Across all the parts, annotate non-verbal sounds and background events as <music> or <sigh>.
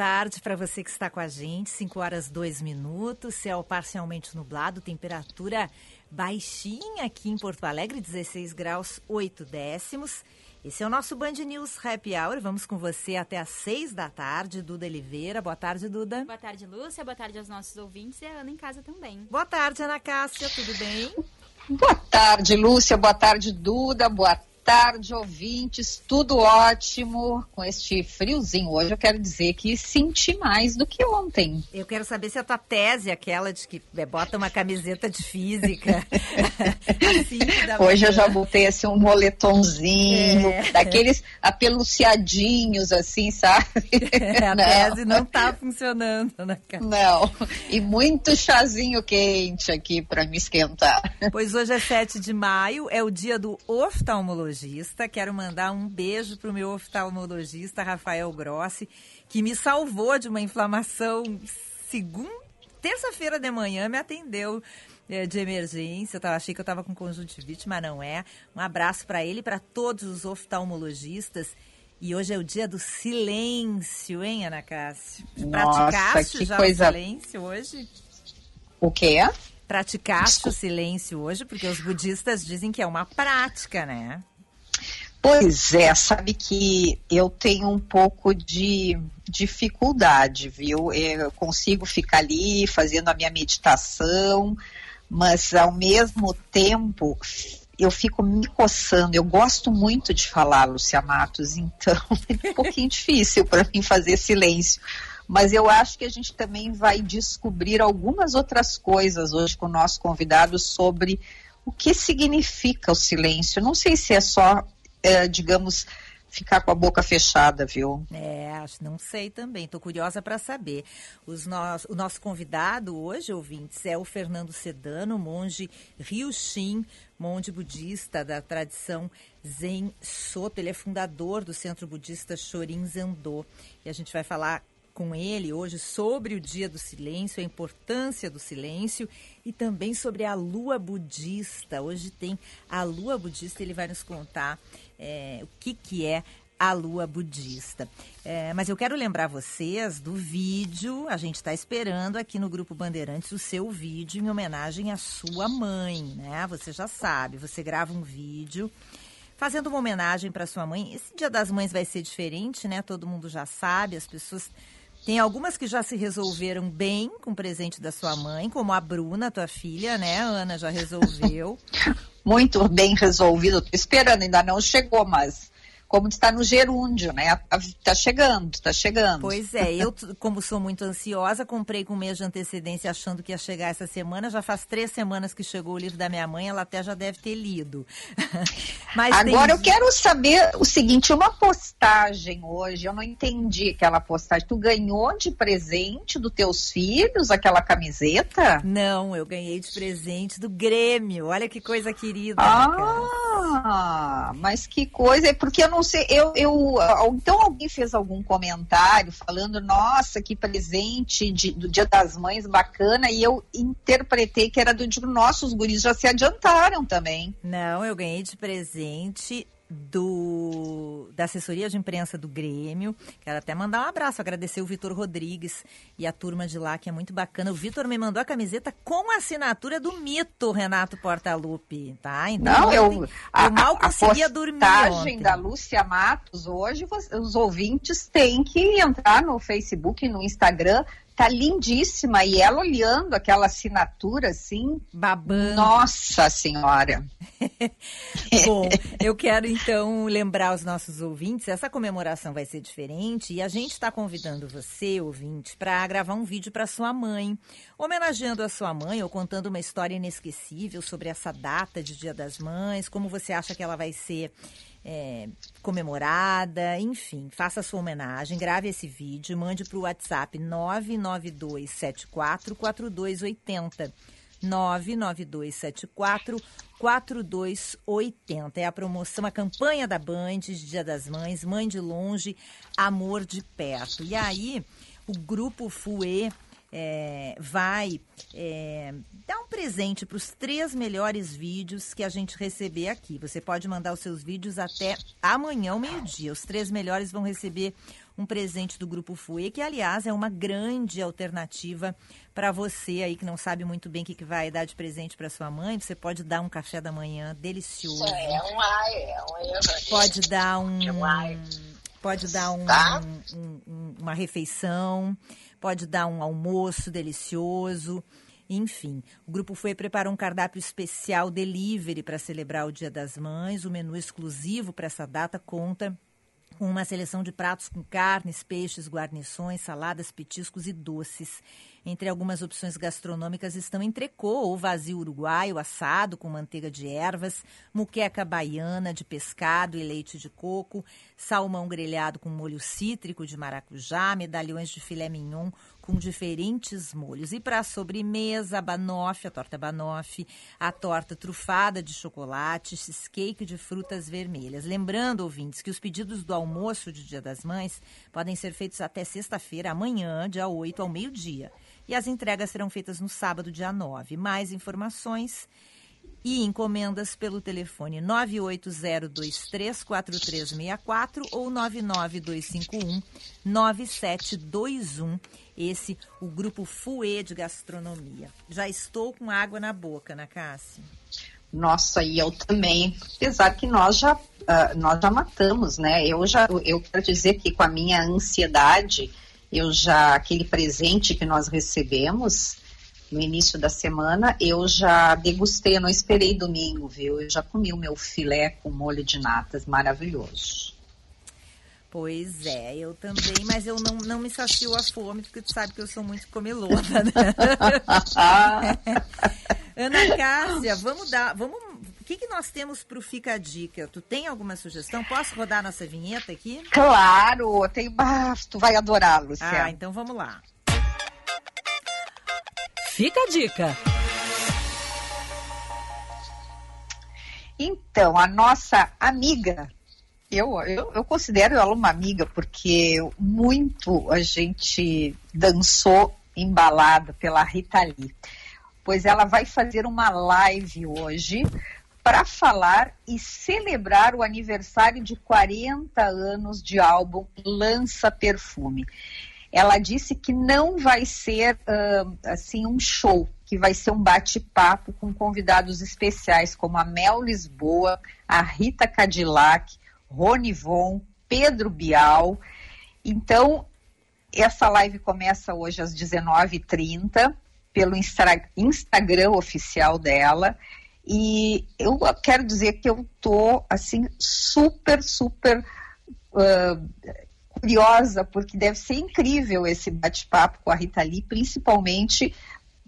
tarde para você que está com a gente. 5 horas 2 minutos, céu parcialmente nublado, temperatura baixinha aqui em Porto Alegre, 16 graus 8 décimos. Esse é o nosso Band News Happy Hour. Vamos com você até às 6 da tarde, Duda Oliveira. Boa tarde, Duda. Boa tarde, Lúcia. Boa tarde aos nossos ouvintes e a Ana em casa também. Boa tarde, Ana Cássia. Tudo bem? Boa tarde, Lúcia. Boa tarde, Duda. Boa tarde, ouvintes. Tudo ótimo com este friozinho. Hoje eu quero dizer que senti mais do que ontem. Eu quero saber se a tua tese, aquela de que é, bota uma camiseta de física. <laughs> Hoje eu já botei assim um moletomzinho, é. daqueles apeluciadinhos, assim, sabe? É, <laughs> a não. tese não tá funcionando, né, cara? Não. E muito chazinho quente aqui para me esquentar. Pois hoje é 7 de maio, é o dia do oftalmologista oftalmologista. Quero mandar um beijo para o meu oftalmologista, Rafael Grossi, que me salvou de uma inflamação segunda, terça-feira de manhã, me atendeu é, de emergência. Eu achei que eu estava com conjuntivite, mas não é. Um abraço para ele e para todos os oftalmologistas. E hoje é o dia do silêncio, hein, Ana Cássio? Praticaste já coisa... o silêncio hoje? O quê? Praticaste Desculpa. o silêncio hoje? Porque os budistas dizem que é uma prática, né? Pois é, sabe que eu tenho um pouco de dificuldade, viu? Eu consigo ficar ali fazendo a minha meditação, mas ao mesmo tempo eu fico me coçando. Eu gosto muito de falar, Lucia Matos, então <laughs> é um pouquinho difícil para mim fazer silêncio. Mas eu acho que a gente também vai descobrir algumas outras coisas hoje com o nosso convidado sobre o que significa o silêncio. Não sei se é só é, digamos, ficar com a boca fechada, viu? É, não sei também, estou curiosa para saber. Os no, o nosso convidado hoje, ouvintes, é o Fernando Sedano, monge Ryushin, monge budista da tradição Zen Soto. Ele é fundador do Centro Budista Shorin Zendo. E a gente vai falar com ele hoje sobre o Dia do Silêncio, a importância do silêncio e também sobre a lua budista. Hoje tem a lua budista, ele vai nos contar é, o que, que é a lua budista. É, mas eu quero lembrar vocês do vídeo, a gente está esperando aqui no Grupo Bandeirantes o seu vídeo em homenagem à sua mãe, né? Você já sabe, você grava um vídeo fazendo uma homenagem para sua mãe. Esse Dia das Mães vai ser diferente, né? Todo mundo já sabe, as pessoas tem algumas que já se resolveram bem com o presente da sua mãe, como a Bruna, tua filha, né? A Ana já resolveu. <laughs> Muito bem resolvido. Estou esperando, ainda não chegou, mas como está no gerúndio, né? Está chegando, está chegando. Pois é, eu, como sou muito ansiosa, comprei com um mês de antecedência achando que ia chegar essa semana. Já faz três semanas que chegou o livro da minha mãe, ela até já deve ter lido. <laughs> Mas Agora tem... eu quero saber o seguinte: uma postagem hoje, eu não entendi aquela postagem. Tu ganhou de presente dos teus filhos aquela camiseta? Não, eu ganhei de presente do Grêmio. Olha que coisa querida. Ah, mas que coisa, é porque eu não não sei, eu, eu, então alguém fez algum comentário falando, nossa, que presente de, do Dia das Mães bacana, e eu interpretei que era do dia, nossos guris já se adiantaram também. Não, eu ganhei de presente do, da assessoria de imprensa do Grêmio. Quero até mandar um abraço, agradecer o Vitor Rodrigues e a turma de lá, que é muito bacana. O Vitor me mandou a camiseta com a assinatura do mito, Renato Portaluppi, tá? Então, Não, eu, eu a, mal conseguia a dormir ontem. da Lúcia Matos, hoje os ouvintes têm que entrar no Facebook e no Instagram tá lindíssima. E ela olhando aquela assinatura assim. Babando. Nossa Senhora! <laughs> Bom, eu quero então lembrar os nossos ouvintes: essa comemoração vai ser diferente e a gente está convidando você, ouvinte, para gravar um vídeo para sua mãe, homenageando a sua mãe ou contando uma história inesquecível sobre essa data de Dia das Mães, como você acha que ela vai ser é, comemorada, enfim, faça sua homenagem, grave esse vídeo, mande para o WhatsApp 99274 4280. 99274 4280. É a promoção, a campanha da Band Dia das Mães, Mãe de Longe, Amor de Perto. E aí, o grupo FUE é, vai é, dar um presente para os três melhores vídeos que a gente receber aqui. Você pode mandar os seus vídeos até amanhã, ao meio-dia. Os três melhores vão receber um presente do Grupo Fue, que, aliás, é uma grande alternativa para você aí que não sabe muito bem o que, que vai dar de presente para sua mãe. Você pode dar um café da manhã delicioso. É um ai, é um. Pode dar um. É. Pode dar Tá. um- um- uma refeição, pode dar um almoço delicioso. Enfim, o Grupo Foi preparou um cardápio especial delivery para celebrar o Dia das Mães. O menu exclusivo para essa data conta com uma seleção de pratos com carnes, peixes, guarnições, saladas, petiscos e doces. Entre algumas opções gastronômicas estão entrecô ou vazio uruguaio, assado com manteiga de ervas, muqueca baiana de pescado e leite de coco, salmão grelhado com molho cítrico de maracujá, medalhões de filé mignon com diferentes molhos. E para sobremesa, a banoffee, a torta banoffee, a torta trufada de chocolate, cheesecake de frutas vermelhas. Lembrando, ouvintes, que os pedidos do almoço de Dia das Mães podem ser feitos até sexta-feira, amanhã, dia 8, ao meio-dia. E as entregas serão feitas no sábado, dia 9. Mais informações e encomendas pelo telefone 980234364 ou 992519721. Esse, o grupo Fue de Gastronomia. Já estou com água na boca, Ana Cássia. Nossa, e eu também. Apesar que nós já, ah, nós já matamos, né? Eu já, eu quero dizer que com a minha ansiedade, eu já, aquele presente que nós recebemos no início da semana, eu já degustei, eu não esperei domingo, viu? Eu já comi o meu filé com molho de natas, maravilhoso. Pois é, eu também, mas eu não, não me sacio a fome, porque tu sabe que eu sou muito comilona, né? <laughs> Ana Cássia, vamos dar. Vamos, que, que nós temos para o Fica a Dica? Tu tem alguma sugestão? Posso rodar nossa vinheta aqui? Claro, tem, ah, tu vai adorar, Luciana. Ah, então vamos lá. Fica a dica. Então, a nossa amiga, eu, eu, eu considero ela uma amiga, porque muito a gente dançou embalada pela Rita Lee. Pois ela vai fazer uma live hoje para falar e celebrar o aniversário de 40 anos de álbum Lança Perfume. Ela disse que não vai ser ah, assim um show, que vai ser um bate-papo com convidados especiais como a Mel Lisboa, a Rita Cadillac, Rony Von, Pedro Bial. Então, essa live começa hoje às 19h30 pelo Instagram oficial dela. E eu quero dizer que eu tô assim super, super ah, curiosa, porque deve ser incrível esse bate-papo com a Rita Lee, principalmente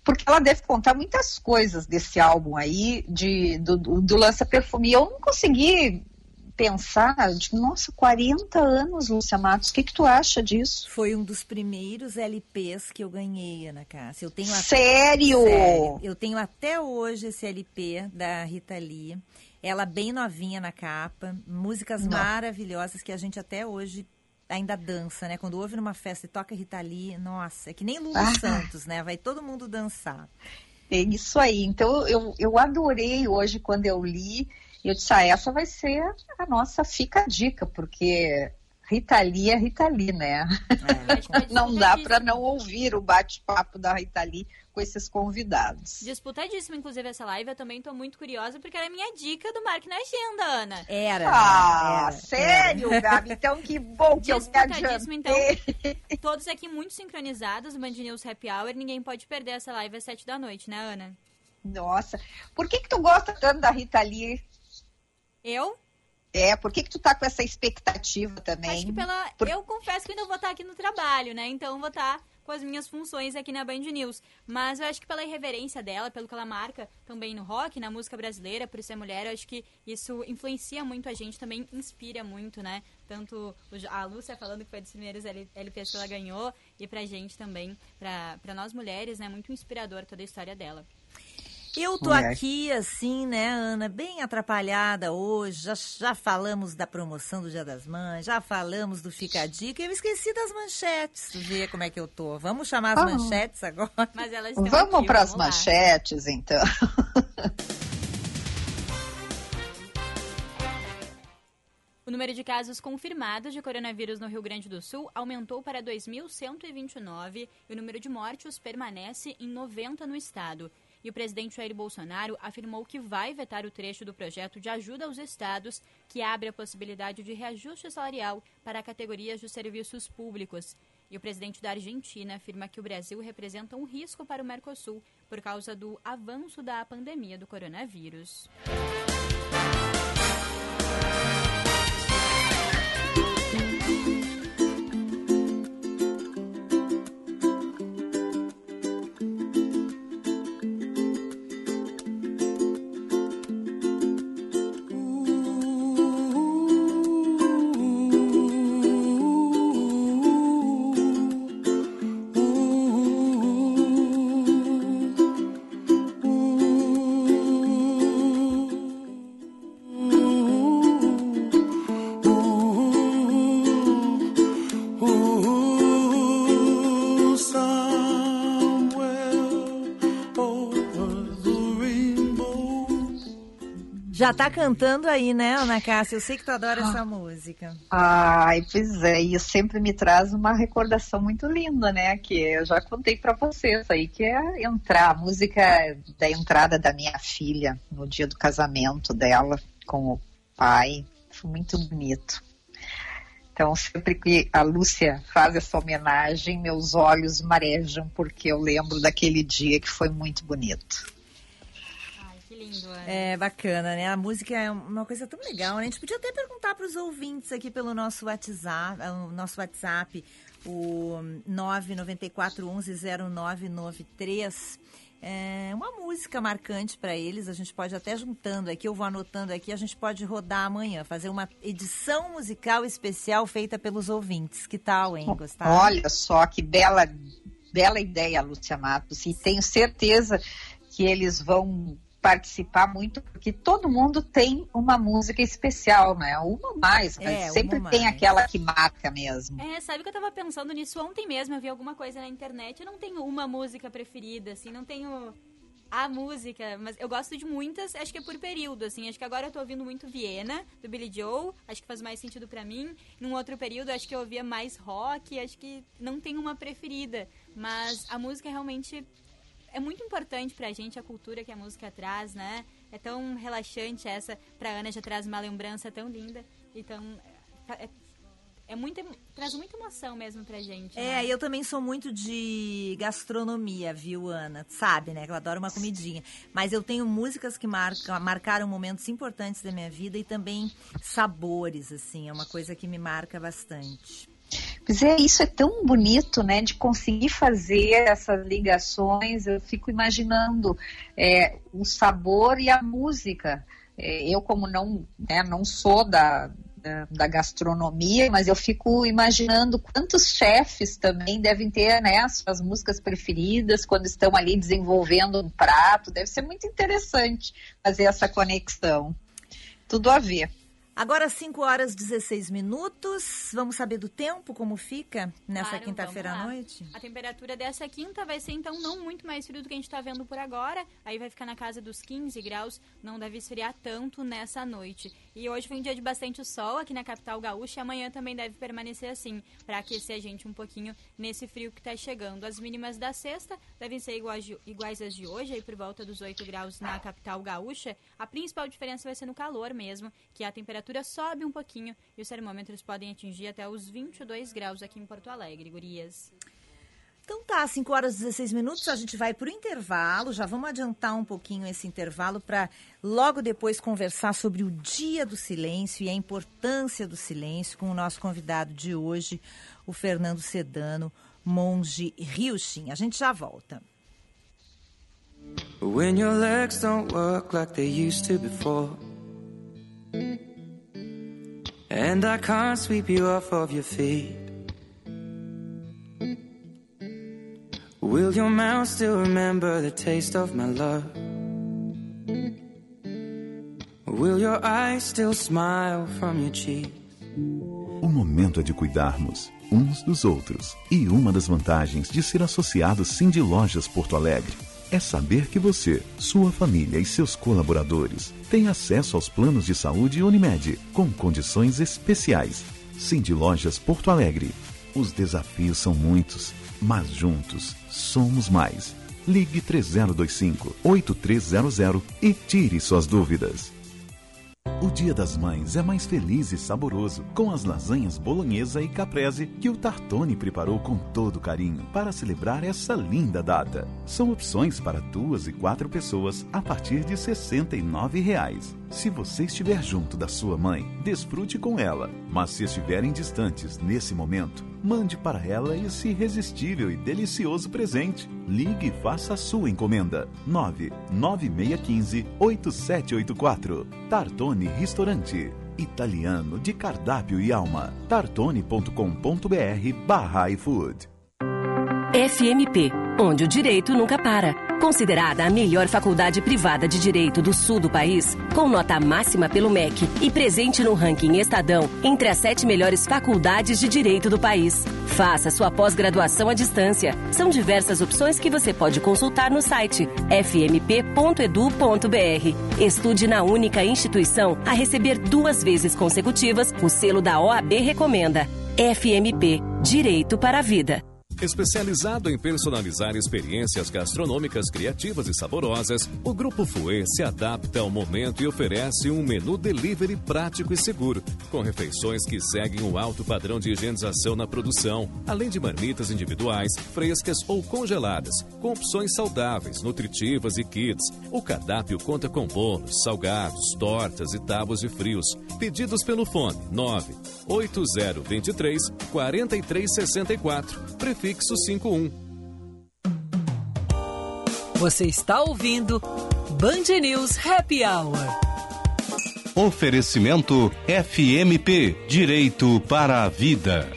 porque ela deve contar muitas coisas desse álbum aí, de, do, do, Lança Perfume. Eu não consegui pensar, digo, nossa, 40 anos, Lúcia Matos, o que, que tu acha disso? Foi um dos primeiros LPs que eu ganhei, Ana Cássia. Eu tenho até, Sério? Sério, eu tenho até hoje esse LP da Rita Lee. Ela bem novinha na capa, músicas Não. maravilhosas que a gente até hoje ainda dança, né? Quando ouve numa festa e toca Rita Lee, nossa, é que nem Lulu Ah. Santos, né? Vai todo mundo dançar. É isso aí. Então eu, eu adorei hoje quando eu li. Eu disse, ah, essa vai ser a nossa fica dica, porque Rita Lee é Rita Lee, né? É, Não dá para não ouvir o bate-papo da Rita Lee com esses convidados. Disputadíssimo, inclusive, essa live. Eu também tô muito curiosa, porque era a minha dica do Mark na Agenda, Ana. Era. Ah, era, sério, Gabi? Então que bom que eu me Disputadíssimo, então. adiantei. Todos aqui muito sincronizados, Band News Happy Hour. Ninguém pode perder essa live às sete da noite, né, Ana? Nossa, por que que tu gosta tanto da Rita Lee? Eu? É, por que que tu tá com essa expectativa também? Acho que pela. Por- Eu confesso que ainda vou estar aqui no trabalho, né? Então vou estar com as minhas funções aqui na Band News. Mas eu acho que pela irreverência dela, pelo que ela marca também no rock, na música brasileira, por ser mulher, eu acho que isso influencia muito a gente, também inspira muito, né? Tanto a Lúcia falando que foi dos primeiros LPs que ela ganhou, e pra gente também, pra, pra nós mulheres, né? Muito inspirador toda a história dela. Eu tô aqui, assim, né, Ana, bem atrapalhada hoje. Já, já falamos da promoção do Dia das Mães, já falamos do Fica a Dica. Eu esqueci das manchetes. Ver como é que eu tô. Vamos chamar as ah. manchetes agora? Mas elas Vamos para as manchetes, então. O número de casos confirmados de coronavírus no Rio Grande do Sul aumentou para 2.129 e o número de mortes permanece em 90 no estado. E o presidente Jair Bolsonaro afirmou que vai vetar o trecho do projeto de ajuda aos estados que abre a possibilidade de reajuste salarial para categorias de serviços públicos. E o presidente da Argentina afirma que o Brasil representa um risco para o Mercosul por causa do avanço da pandemia do coronavírus. Já tá cantando aí, né, Ana Cássia? Eu sei que tu adora ah. essa música. Ai, pois é, e sempre me traz uma recordação muito linda, né? Que eu já contei para vocês aí, que é entrar, a música da entrada da minha filha no dia do casamento dela com o pai. Foi muito bonito. Então, sempre que a Lúcia faz essa homenagem, meus olhos marejam, porque eu lembro daquele dia que foi muito bonito lindo, é. é. bacana, né? A música é uma coisa tão legal, né? A gente podia até perguntar para os ouvintes aqui pelo nosso WhatsApp, é, o nosso WhatsApp, o 994110993. É uma música marcante para eles, a gente pode até juntando aqui, eu vou anotando aqui, a gente pode rodar amanhã, fazer uma edição musical especial feita pelos ouvintes. Que tal, hein? Gostaram? Olha só que bela, bela ideia, Lúcia Matos, e tenho certeza que eles vão participar muito, porque todo mundo tem uma música especial, né? Uma mais, mas é, sempre tem mais. aquela que marca mesmo. É, sabe que eu tava pensando nisso ontem mesmo, eu vi alguma coisa na internet, eu não tenho uma música preferida, assim, não tenho a música, mas eu gosto de muitas, acho que é por período, assim, acho que agora eu tô ouvindo muito Viena, do Billy Joe, acho que faz mais sentido para mim. Num outro período, acho que eu ouvia mais rock, acho que não tem uma preferida, mas a música realmente é muito importante pra gente a cultura que a música traz, né? É tão relaxante essa. Pra Ana já traz uma lembrança tão linda. Então, é, é muito, traz muita emoção mesmo pra gente. É, né? eu também sou muito de gastronomia, viu, Ana? Sabe, né? Que eu adoro uma comidinha. Mas eu tenho músicas que marcam, marcaram momentos importantes da minha vida e também sabores, assim. É uma coisa que me marca bastante. Pois é, isso é tão bonito, né, de conseguir fazer essas ligações. Eu fico imaginando é, o sabor e a música. É, eu, como não, né, não sou da, da, da, gastronomia, mas eu fico imaginando quantos chefes também devem ter né, as suas músicas preferidas quando estão ali desenvolvendo um prato. Deve ser muito interessante fazer essa conexão. Tudo a ver. Agora 5 horas 16 minutos. Vamos saber do tempo, como fica nessa claro, quinta-feira à noite? A temperatura dessa quinta vai ser então não muito mais frio do que a gente está vendo por agora. Aí vai ficar na casa dos 15 graus. Não deve esfriar tanto nessa noite. E hoje foi um dia de bastante sol aqui na capital gaúcha. E amanhã também deve permanecer assim, para aquecer a gente um pouquinho nesse frio que está chegando. As mínimas da sexta devem ser iguais, iguais às de hoje, aí por volta dos 8 graus na capital gaúcha. A principal diferença vai ser no calor mesmo, que a temperatura sobe um pouquinho e os termômetros podem atingir até os 22 graus aqui em Porto Alegre, gurias. Então tá, 5 horas e 16 minutos, a gente vai para o intervalo. Já vamos adiantar um pouquinho esse intervalo para logo depois conversar sobre o Dia do Silêncio e a importância do silêncio com o nosso convidado de hoje, o Fernando Sedano, monge Ryushin. A gente já volta. When your legs don't work like they used to before And I can't sweep you off of your feet. Will your mouth still remember the taste of my love? Will your eyes still smile from your cheek? O momento é de cuidarmos uns dos outros. E uma das vantagens de ser associado Cindy Lojas Porto Alegre é saber que você, sua família e seus colaboradores têm acesso aos planos de saúde Unimed com condições especiais. Cindy Lojas Porto Alegre. Os desafios são muitos, mas juntos somos mais. Ligue 3025 8300 e tire suas dúvidas. O Dia das Mães é mais feliz e saboroso com as lasanhas bolonhesa e caprese que o Tartone preparou com todo carinho para celebrar essa linda data. São opções para duas e quatro pessoas a partir de 69 reais. Se você estiver junto da sua mãe, desfrute com ela. Mas se estiverem distantes nesse momento, mande para ela esse irresistível e delicioso presente. Ligue e faça a sua encomenda. 99615 8784. Tartone Restaurante. Italiano de cardápio e alma. tartone.com.br barra iFood. FMP, onde o direito nunca para. Considerada a melhor faculdade privada de direito do sul do país, com nota máxima pelo MEC e presente no ranking Estadão entre as sete melhores faculdades de direito do país. Faça sua pós-graduação à distância. São diversas opções que você pode consultar no site fmp.edu.br. Estude na única instituição a receber duas vezes consecutivas o selo da OAB Recomenda. FMP Direito para a Vida. Especializado em personalizar experiências gastronômicas criativas e saborosas, o Grupo Fouet se adapta ao momento e oferece um menu delivery prático e seguro, com refeições que seguem um alto padrão de higienização na produção, além de marmitas individuais, frescas ou congeladas, com opções saudáveis, nutritivas e kits. O cardápio conta com bolos, salgados, tortas e tábuas de frios. Pedidos pelo fone 9 8023 4364. Prefixo prefixo 51. Você está ouvindo Band News Happy Hour. Oferecimento FMP Direito para a Vida.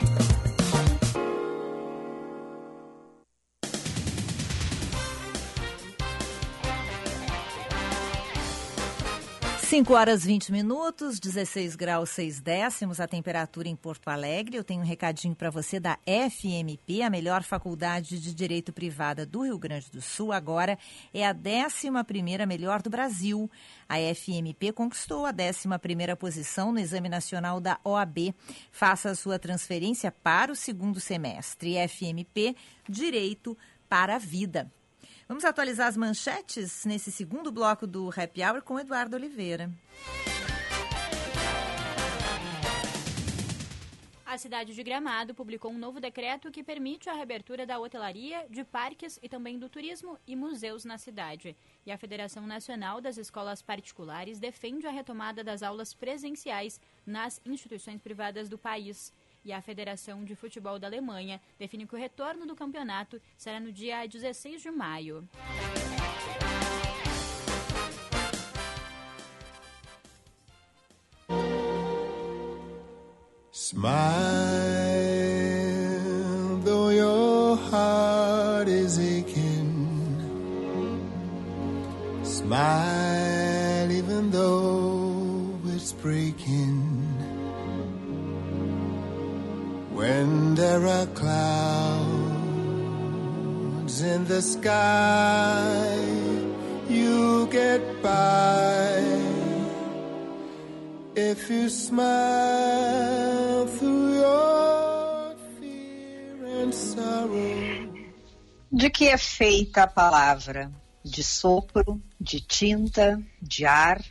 5 horas 20 minutos, 16 graus 6 décimos a temperatura em Porto Alegre. Eu tenho um recadinho para você da FMP, a melhor faculdade de direito privada do Rio Grande do Sul. Agora é a 11 melhor do Brasil. A FMP conquistou a 11 posição no Exame Nacional da OAB. Faça a sua transferência para o segundo semestre. FMP Direito para a Vida. Vamos atualizar as manchetes nesse segundo bloco do Happy Hour com Eduardo Oliveira. A cidade de Gramado publicou um novo decreto que permite a reabertura da hotelaria, de parques e também do turismo e museus na cidade. E a Federação Nacional das Escolas Particulares defende a retomada das aulas presenciais nas instituições privadas do país e a Federação de Futebol da Alemanha define que o retorno do campeonato será no dia 16 de maio. Smile, though your heart is aching. Smile, even though it's breaking. There are clouds in the sky, you get by. If you smile through your fear and sorrow. De que é feita a palavra? De sopro, de tinta, de ar?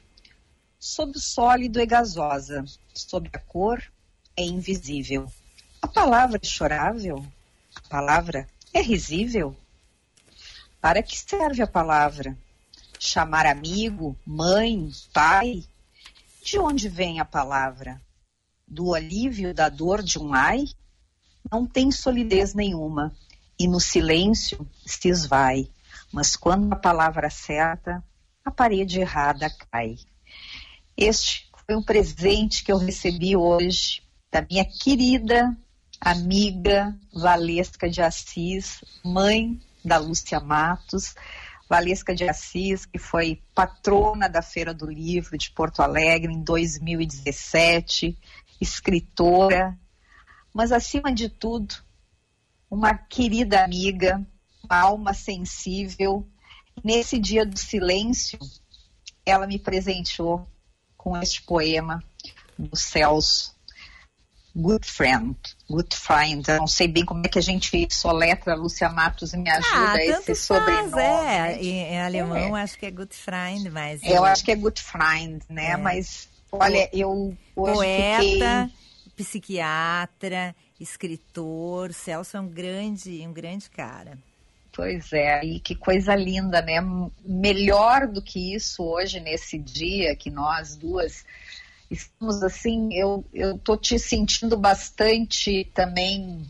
Sob o sólido é gasosa, sob a cor é invisível. A palavra é chorável? A palavra é risível? Para que serve a palavra? Chamar amigo, mãe, pai? De onde vem a palavra? Do alívio da dor de um ai? Não tem solidez nenhuma e no silêncio se esvai. Mas quando a palavra acerta, a parede errada cai. Este foi um presente que eu recebi hoje da minha querida amiga Valesca de Assis, mãe da Lúcia Matos. Valesca de Assis, que foi patrona da Feira do Livro de Porto Alegre em 2017, escritora, mas acima de tudo, uma querida amiga, uma alma sensível. Nesse dia do silêncio, ela me presenteou com este poema do Celso, Good Friend, Good Friend. Eu não sei bem como é que a gente soletra, Lúcia Matos me ajuda ah, esse faz, sobrenome. É, em, em alemão é. acho que é Good Friend, mas... Eu, eu... acho que é Good Friend, né? É. Mas, olha, eu hoje Poeta, fiquei... psiquiatra, escritor, Celso é um grande, um grande cara. Pois é, e que coisa linda, né? Melhor do que isso hoje, nesse dia que nós duas estamos assim, eu, tô te sentindo bastante também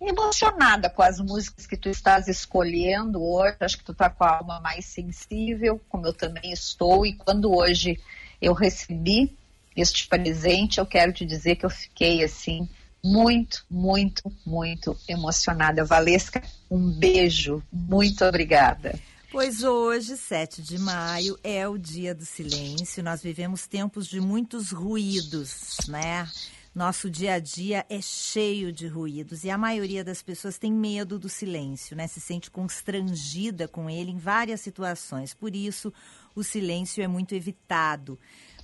emocionada com as músicas que tu estás escolhendo hoje. Acho que tu tá com a alma mais sensível, como eu também estou, e quando hoje eu recebi este presente, eu quero te dizer que eu fiquei assim muito, muito, muito emocionada. Valesca, um beijo. Muito obrigada. Pois hoje, 7 de maio, é o dia do silêncio. Nós vivemos tempos de muitos ruídos, né? Nosso dia a dia é cheio de ruídos e a maioria das pessoas tem medo do silêncio, né? Se sente constrangida com ele em várias situações. Por isso, o silêncio é muito evitado.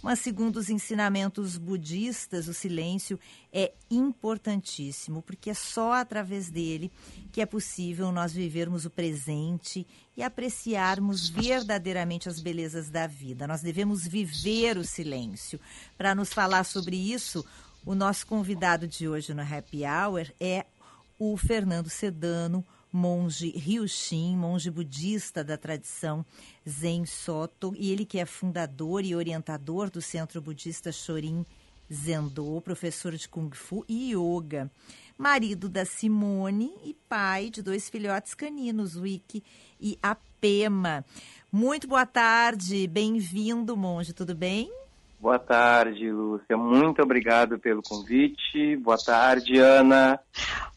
Mas, segundo os ensinamentos budistas, o silêncio é importantíssimo, porque é só através dele que é possível nós vivermos o presente e apreciarmos verdadeiramente as belezas da vida. Nós devemos viver o silêncio. Para nos falar sobre isso, o nosso convidado de hoje no Happy Hour é o Fernando Sedano, monge Ryushin, monge budista da tradição Zen Soto, e ele que é fundador e orientador do Centro Budista Shorin Zendo, professor de Kung Fu e Yoga, marido da Simone e pai de dois filhotes caninos, o Iki e a Pema. Muito boa tarde, bem-vindo, monge, tudo bem? Boa tarde, Lúcia. Muito obrigado pelo convite. Boa tarde, Ana.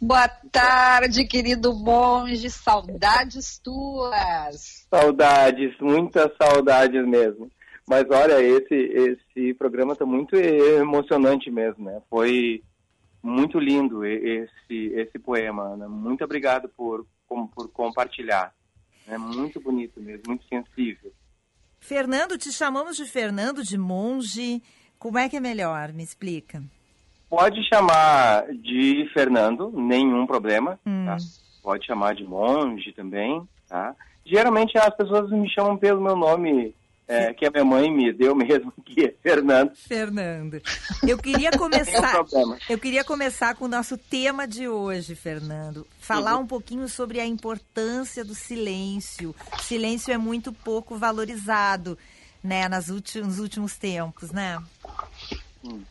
Boa tarde, querido monge. Saudades tuas. Saudades, muitas saudades mesmo. Mas olha, esse esse programa está muito emocionante mesmo, né? Foi muito lindo esse esse poema, Ana. Muito obrigado por por compartilhar. É muito bonito mesmo, muito sensível. Fernando, te chamamos de Fernando, de monge. Como é que é melhor? Me explica. Pode chamar de Fernando, nenhum problema. Hum. Tá? Pode chamar de monge também. Tá? Geralmente as pessoas me chamam pelo meu nome é, que a minha mãe me deu mesmo, <laughs> que é Fernando. Fernando. Eu queria começar. eu queria começar com o nosso tema de hoje, Fernando. Falar uhum. um pouquinho sobre a importância do silêncio. O silêncio é muito pouco valorizado, né, nas últimos, nos últimos tempos, né? Hum,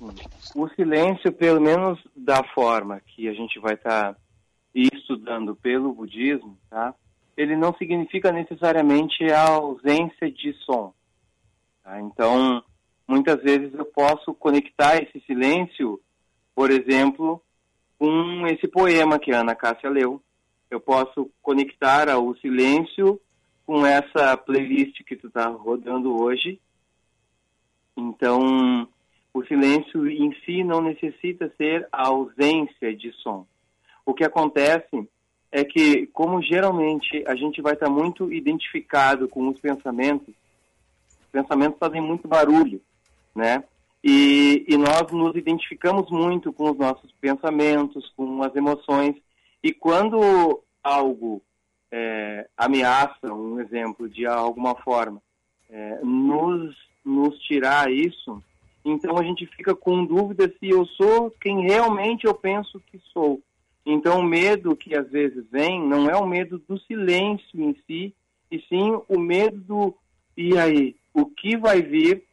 hum. O silêncio, pelo menos da forma que a gente vai estar tá estudando pelo budismo, tá? Ele não significa necessariamente a ausência de som. Tá? Então, muitas vezes eu posso conectar esse silêncio, por exemplo, com esse poema que a Ana Cássia leu. Eu posso conectar o silêncio com essa playlist que tu está rodando hoje. Então, o silêncio em si não necessita ser a ausência de som. O que acontece é que, como geralmente a gente vai estar muito identificado com os pensamentos, os pensamentos fazem muito barulho, né? E, e nós nos identificamos muito com os nossos pensamentos, com as emoções, e quando algo é, ameaça, um exemplo, de alguma forma, é, nos, nos tirar isso, então a gente fica com dúvida se eu sou quem realmente eu penso que sou. Então, o medo que às vezes vem não é o medo do silêncio em si, e sim o medo do e aí, o que vai vir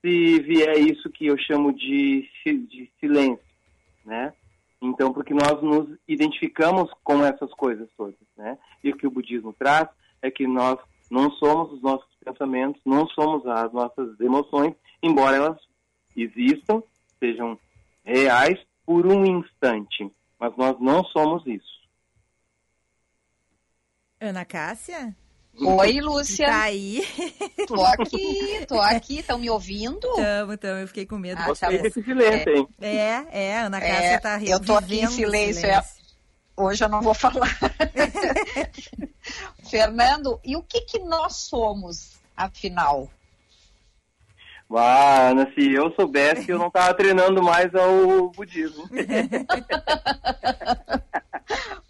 se vier isso que eu chamo de, de silêncio, né? Então, porque nós nos identificamos com essas coisas todas, né? E o que o budismo traz é que nós não somos os nossos pensamentos, não somos as nossas emoções, embora elas existam, sejam reais por um instante mas nós não somos isso. Ana Cássia? Oi, Lúcia. Tá aí. Tô aqui, tô aqui. Estão me ouvindo? Tamo, tamo. Eu fiquei com medo. Ah, tá. desse silêncio, hein? É, é, Ana Cássia É, tá eu tô aqui em vivendo o silêncio, é- Hoje eu não vou falar. <laughs> Fernando, e o que que nós somos, afinal? Ah, Ana, se eu soubesse, eu não tava treinando mais ao budismo. <laughs>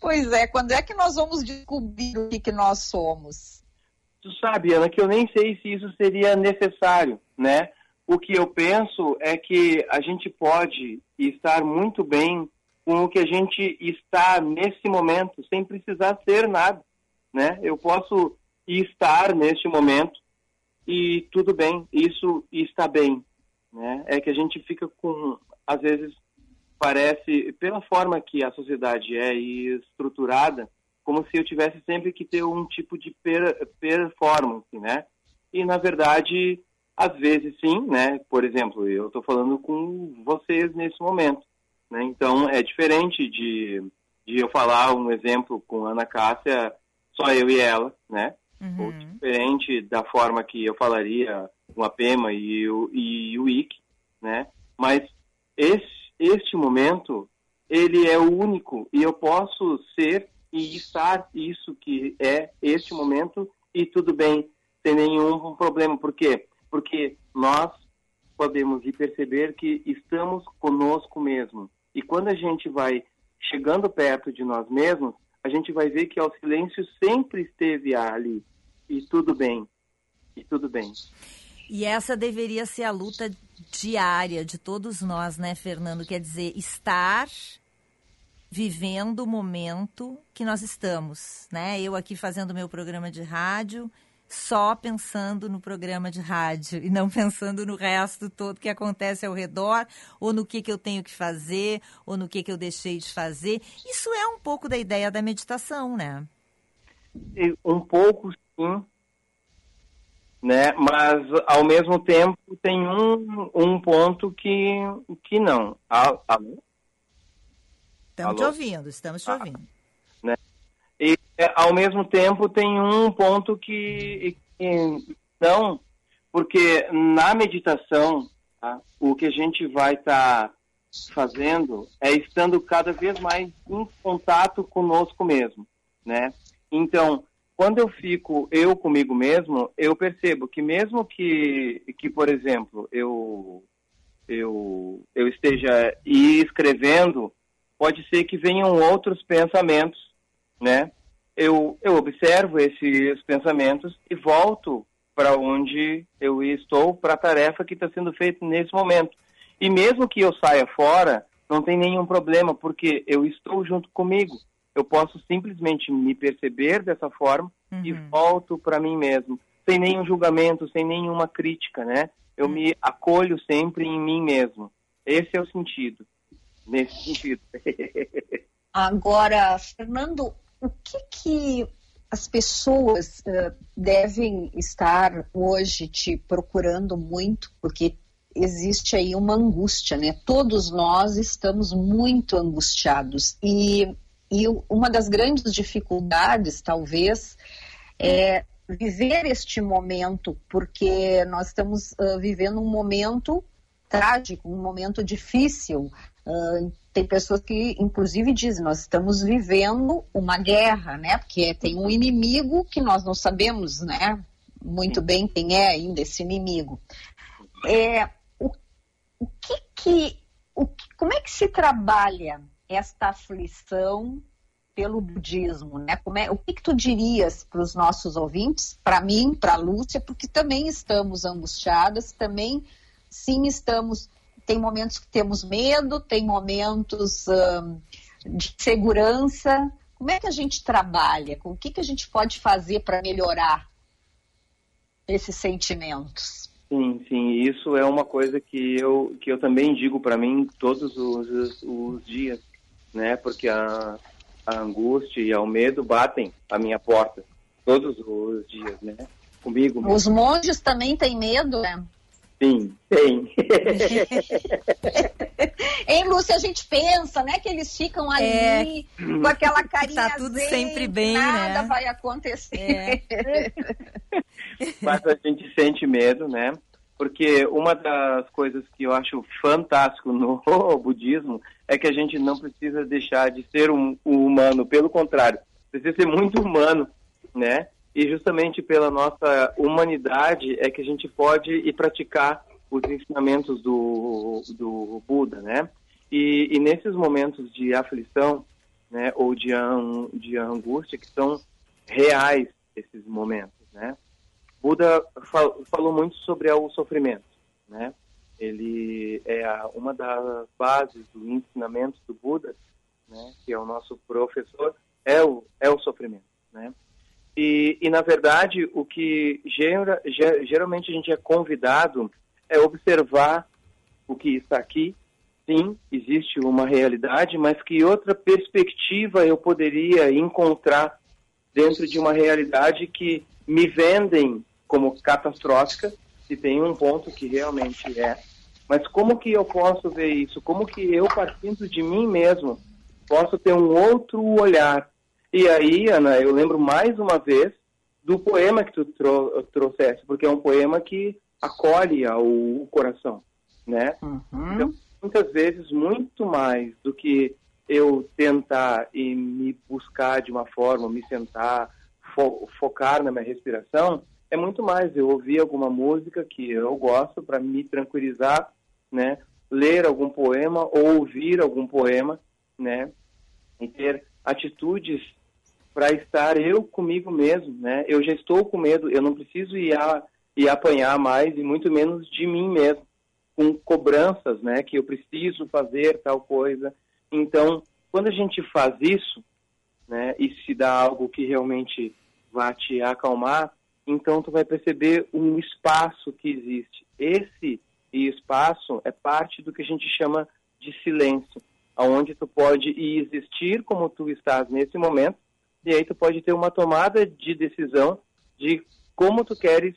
Pois é, quando é que nós vamos descobrir o que que nós somos? Tu sabe, Ana, que eu nem sei se isso seria necessário, né? O que eu penso é que a gente pode estar muito bem com o que a gente está nesse momento, sem precisar ser nada, né? Eu posso estar neste momento e tudo bem, isso está bem, né? É que a gente fica com, às vezes, parece, pela forma que a sociedade é estruturada, como se eu tivesse sempre que ter um tipo de per performance, né? E, na verdade, às vezes sim, né? Por exemplo, eu estou falando com vocês nesse momento, né? Então, é diferente de, de eu falar um exemplo com Ana Cássia, só eu e ela, né? Ou diferente da forma que eu falaria com a Pema e o, e o Ick, né? Mas esse, este momento, ele é o único e eu posso ser e estar isso que é este momento e tudo bem, sem nenhum problema. Por quê? Porque nós podemos perceber que estamos conosco mesmo. E quando a gente vai chegando perto de nós mesmos, a gente vai ver que o silêncio sempre esteve ali. E tudo bem. E tudo bem. E essa deveria ser a luta diária de todos nós, né, Fernando? Quer dizer, estar vivendo o momento que nós estamos, né? Eu aqui fazendo meu programa de rádio, só pensando no programa de rádio e não pensando no resto todo que acontece ao redor, ou no que, que eu tenho que fazer, ou no que, que eu deixei de fazer. Isso é um pouco da ideia da meditação, né? Um pouco sim, né? Mas ao mesmo tempo tem um, um ponto que, que não. Al- Alô? Estamos te Alô? ouvindo, estamos te ouvindo. né? É, ao mesmo tempo tem um ponto que, que não, porque na meditação tá, o que a gente vai estar fazendo é estando cada vez mais em contato conosco mesmo, né? Então, quando eu fico eu comigo mesmo, eu percebo que mesmo que, que por exemplo, eu eu, eu esteja escrevendo, pode ser que venham outros pensamentos, né? Eu, eu observo esses pensamentos e volto para onde eu estou, para a tarefa que está sendo feita nesse momento. E mesmo que eu saia fora, não tem nenhum problema, porque eu estou junto comigo. Eu posso simplesmente me perceber dessa forma e volto para mim mesmo, sem nenhum julgamento, sem nenhuma crítica, né? Eu me acolho sempre em mim mesmo. Esse é o sentido. Nesse sentido. <laughs> Agora, Fernando, o que que as pessoas eh, devem estar hoje te procurando muito, porque existe aí uma angústia, né? Todos nós estamos muito angustiados e, e uma das grandes dificuldades, talvez, é viver este momento, porque nós estamos ah, vivendo um momento trágico, um momento difícil. Ah, tem pessoas que, inclusive, dizem: nós estamos vivendo uma guerra, né? Porque tem um inimigo que nós não sabemos, né? Muito bem quem é ainda esse inimigo. É, o, o que que, o como é que se trabalha esta aflição pelo budismo, né? Como é, o que, que tu dirias para os nossos ouvintes, para mim, para a Lúcia, porque também estamos angustiadas, também sim estamos. Tem momentos que temos medo, tem momentos hum, de segurança. Como é que a gente trabalha? Com o que, que a gente pode fazer para melhorar esses sentimentos? Sim, sim, isso é uma coisa que eu, que eu também digo para mim todos os, os dias, né? Porque a, a angústia e o medo batem à minha porta todos os dias, né? Comigo mesmo. Os monges também têm medo, né? Sim, tem. <laughs> Hein, Lúcia, a gente pensa, né, que eles ficam ali É. com aquela carinha Tá tudo zen, sempre bem, nada né? vai acontecer. <laughs> Mas a gente sente medo, né? Porque uma das coisas que eu acho fantástico no <laughs> budismo é que a gente não precisa deixar de ser um, um humano, pelo contrário, precisa ser muito humano, né? E justamente pela nossa humanidade é que a gente pode ir praticar os ensinamentos do, do Buda, né? E, e nesses momentos de aflição, né, ou de, an, de angústia, que são reais esses momentos, né? Buda fal, falou muito sobre o sofrimento, né? Ele é a, uma das bases do ensinamento do Buda, né? Que é o nosso professor, é o é o sofrimento, né? E, e na verdade o que gera, ge- geralmente a gente é convidado é observar o que está aqui. Sim, existe uma realidade, mas que outra perspectiva eu poderia encontrar dentro de uma realidade que me vendem como catastrófica, e tem um ponto que realmente é. Mas como que eu posso ver isso? Como que eu, partindo de mim mesmo, posso ter um outro olhar? E aí, Ana, eu lembro mais uma vez do poema que tu trou trouxeste, porque é um poema que acolhe ao coração, né? Então, muitas vezes, muito mais do que eu tentar e me buscar de uma forma, me sentar, fo focar na minha respiração, é muito mais eu ouvir alguma música que eu gosto para me tranquilizar, né? Ler algum poema ou ouvir algum poema, né? E ter atitudes para estar eu comigo mesmo, né? Eu já estou com medo, eu não preciso ir, a, ir apanhar mais e muito menos de mim mesmo, com cobranças, né? Que eu preciso fazer tal coisa. Então, quando a gente faz isso, né? E se dá algo que realmente vai te acalmar, então tu vai perceber um espaço que existe. Esse espaço é parte do que a gente chama de silêncio, aonde tu pode existir como tu estás nesse momento e aí tu pode ter uma tomada de decisão de como tu queres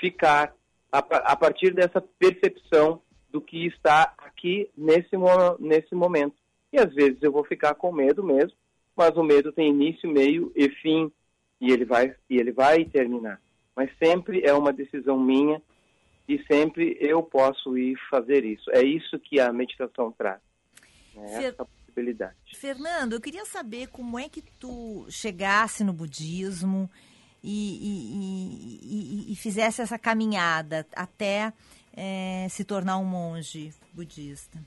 ficar a, a partir dessa percepção do que está aqui nesse, nesse momento. E às vezes eu vou ficar com medo mesmo, mas o medo tem início, meio e fim, e ele vai, e ele vai terminar. Mas sempre é uma decisão minha e sempre eu posso ir fazer isso. É isso que a meditação traz, né? Essa possibilidade. Fernando, eu queria saber como é que tu chegasse no budismo e, e- e- e- fizesse essa caminhada até eh, se tornar um monge budista.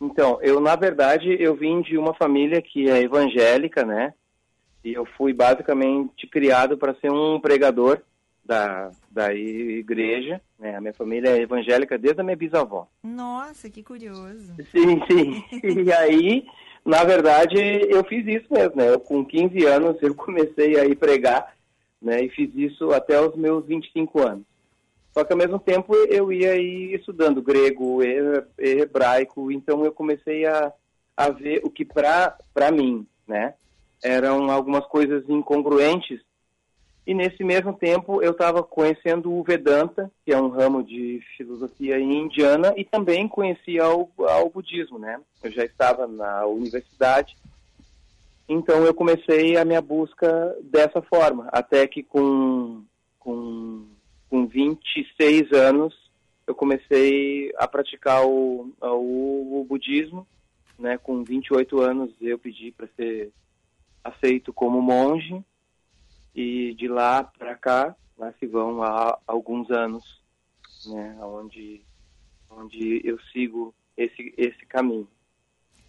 Então, eu na verdade eu vim de uma família que é evangélica, né? E eu fui basicamente criado para ser um pregador da, da igreja, né? A minha família é evangélica desde a minha bisavó. Nossa, que curioso. Sim, sim. E aí, na verdade, eu fiz isso mesmo, né? Eu, com 15 anos eu comecei a ir pregar, né? E fiz isso até os meus 25 anos. Só que ao mesmo tempo eu ia aí estudando grego, he- hebraico, então eu comecei a, a ver o que para mim, né? Eram algumas coisas incongruentes. E nesse mesmo tempo eu estava conhecendo o Vedanta, que é um ramo de filosofia indiana, e também conhecia o, ao budismo, né? Eu já estava na universidade, então eu comecei a minha busca dessa forma, até que com, com, com 26 anos eu comecei a praticar o, o, o budismo, né? Com 28 anos eu pedi para ser aceito como monge e de lá para cá, lá se vão há alguns anos, né? Onde, onde eu sigo esse, esse caminho.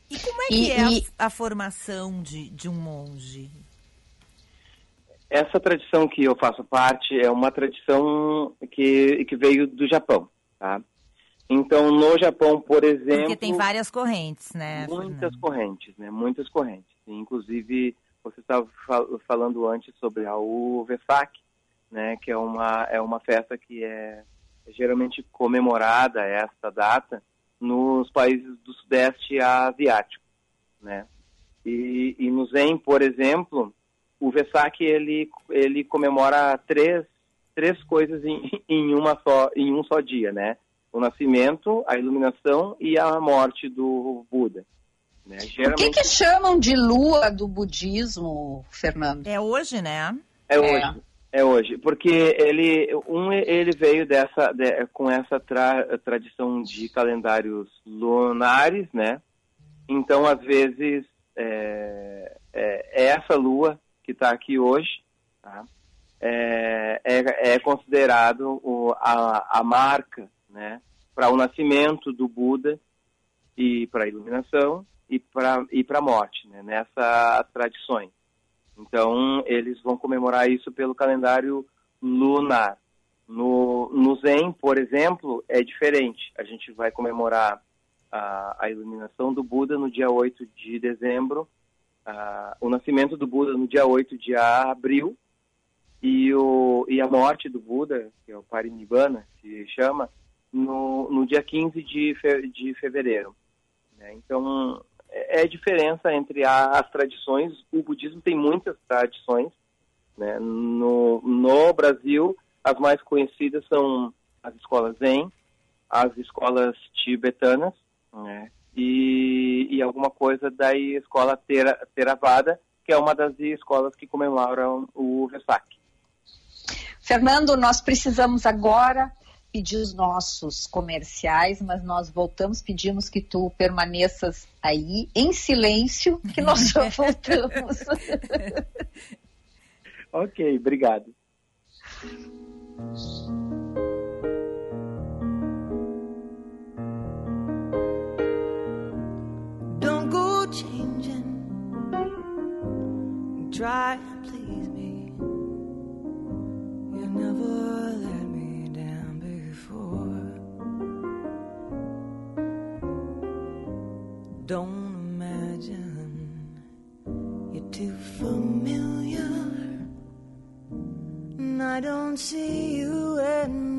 E como é que E- é a- e- a, formação de, de um monge? Essa tradição que eu faço parte é uma tradição que, que veio do Japão, tá? Então, no Japão, por exemplo... Porque tem várias correntes, né? Muitas Fernando? correntes, né? Muitas correntes. Inclusive, você estava fal- falando antes sobre a Vesak, né? Que é uma, é uma festa que é geralmente comemorada, esta data, nos países do Sudeste Asiático, né? E, e no Zen, por exemplo, o Vesak, ele, ele comemora três, três coisas em, em, uma só, em um só dia, né? O nascimento, a iluminação e a morte do Buda. Né? O que, Geralmente que chamam de lua do budismo, Fernando? É hoje, né? é hoje. É hoje, porque ele, um, ele veio dessa, de- com essa tra- tradição de calendários lunares, né? Então, às vezes, é, é- é essa lua que está aqui hoje, tá? é, é, é considerado o- a, a marca, né? Para o nascimento do Buda e para a iluminação e para e para a morte, né? Nessas tradições. Então, eles vão comemorar isso pelo calendário lunar. No, no Zen, por exemplo, é diferente. A gente vai comemorar a, a iluminação do Buda no dia 8 de dezembro, a- o nascimento do Buda no dia 8 de abril, e, o, e a morte do Buda, que é o Parinibbana, se chama, no, no dia 15 de, fe, de fevereiro. né? Então, é é a diferença entre a- as tradições. O budismo tem muitas tradições. Né? No, no Brasil, as mais conhecidas são as escolas Zen, as escolas tibetanas né? e, e alguma coisa da escola Thera- Theravada, que é uma das escolas que comemoram o Vesak. Fernando, nós precisamos agora pedir os nossos comerciais, mas nós voltamos, pedimos que tu permaneças aí em silêncio, que nós já <laughs> voltamos. <laughs> Ok, obrigado. Don't go changing. Try Don't imagine you're too familiar. And I don't see you anymore.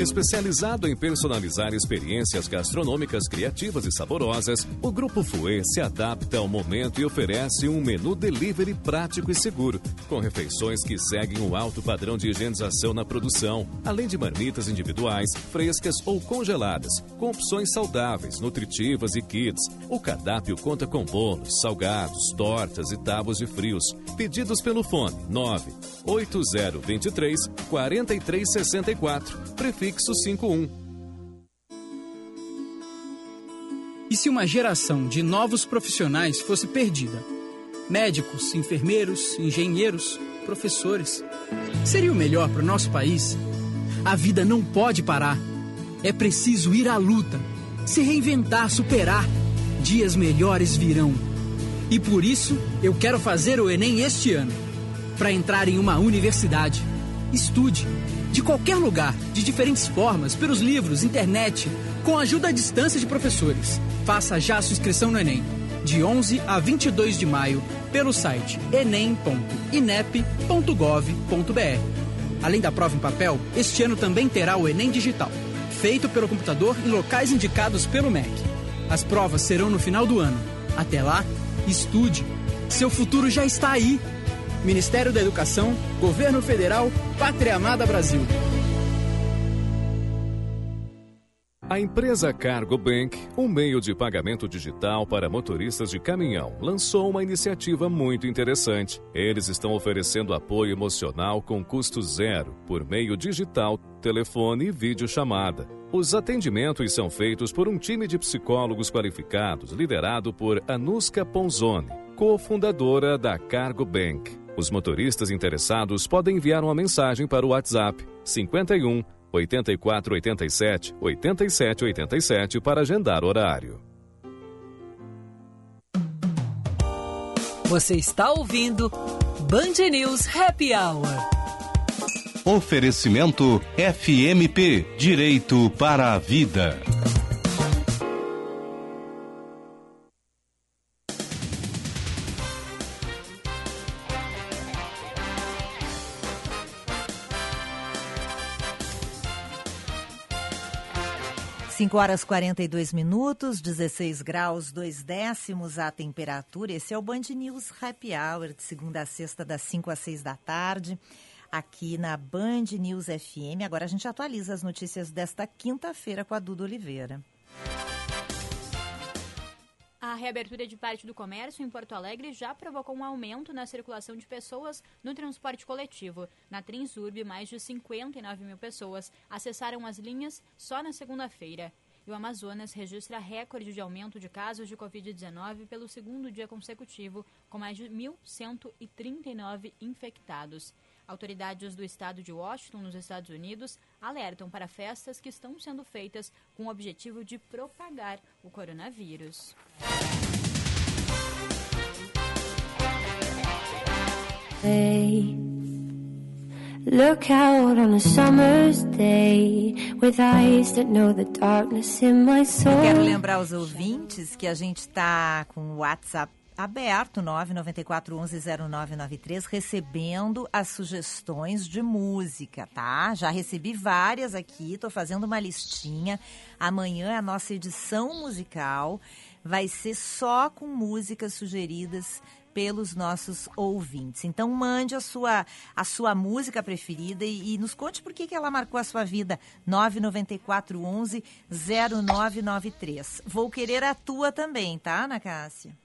Especializado em personalizar experiências gastronômicas criativas e saborosas, o Grupo Fouet se adapta ao momento e oferece um menu delivery prático e seguro, com refeições que seguem o alto padrão de higienização na produção, além de marmitas individuais, frescas ou congeladas, com opções saudáveis, nutritivas e kits. O cardápio conta com bolos, salgados, tortas e tábuas de frios. Pedidos pelo fone 9 8023 4364, prefixo 51. E se uma geração de novos profissionais fosse perdida? Médicos, enfermeiros, engenheiros, professores. Seria o melhor para o nosso país? A vida não pode parar. É preciso ir à luta, se reinventar, superar. Dias melhores virão. E por isso, eu quero fazer o Enem este ano. Para entrar em uma universidade. Estude. De qualquer lugar, de diferentes formas, pelos livros, internet, com ajuda à distância de professores. Faça já sua inscrição no Enem, de 11 a 22 de maio, pelo site enem.inep.gov.br. Além da prova em papel, este ano também terá o Enem Digital, feito pelo computador em locais indicados pelo MEC. As provas serão no final do ano. Até lá, estude. Seu futuro já está aí. Ministério da Educação, Governo Federal, Pátria Amada Brasil. A empresa Cargo Bank, um meio de pagamento digital para motoristas de caminhão, lançou uma iniciativa muito interessante. Eles estão oferecendo apoio emocional com custo zero, por meio digital, telefone e videochamada. Os atendimentos são feitos por um time de psicólogos qualificados, liderado por Anuska Ponzoni, cofundadora da Cargo Bank. Os motoristas interessados podem enviar uma mensagem para o WhatsApp 51 8487 8787 para agendar horário. Você está ouvindo Band News Happy Hour. Oferecimento FMP Direito para a Vida. Cinco horas 42 minutos, 16 graus, 2 décimos a temperatura. Esse é o Band News Happy Hour, de segunda a sexta, das 5 às 6 da tarde. aqui na Band News FM. Agora a gente atualiza as notícias desta quinta-feira com a Duda Oliveira. A reabertura de parte do comércio em Porto Alegre já provocou um aumento na circulação de pessoas no transporte coletivo. Na Transurb, mais de 59 mil pessoas acessaram as linhas só na segunda-feira. E o Amazonas registra recorde de aumento de casos de Covid-19 pelo segundo dia consecutivo, com mais de 1.139 infectados. Autoridades do estado de Washington, nos Estados Unidos, alertam para festas que estão sendo feitas com o objetivo de propagar o coronavírus. Hey, look out on a summer's day with eyes that know the darkness in my soul. Quero lembrar aos ouvintes que a gente está com o WhatsApp aberto 994110993 recebendo as sugestões de música, tá? Já recebi várias aqui, tô fazendo uma listinha. Amanhã a nossa edição musical vai ser só com músicas sugeridas pelos nossos ouvintes. Então mande a sua, a sua música preferida e, e nos conte por que, que ela marcou a sua vida. 99411 0993. Vou querer a tua também, tá, Ana Cássia?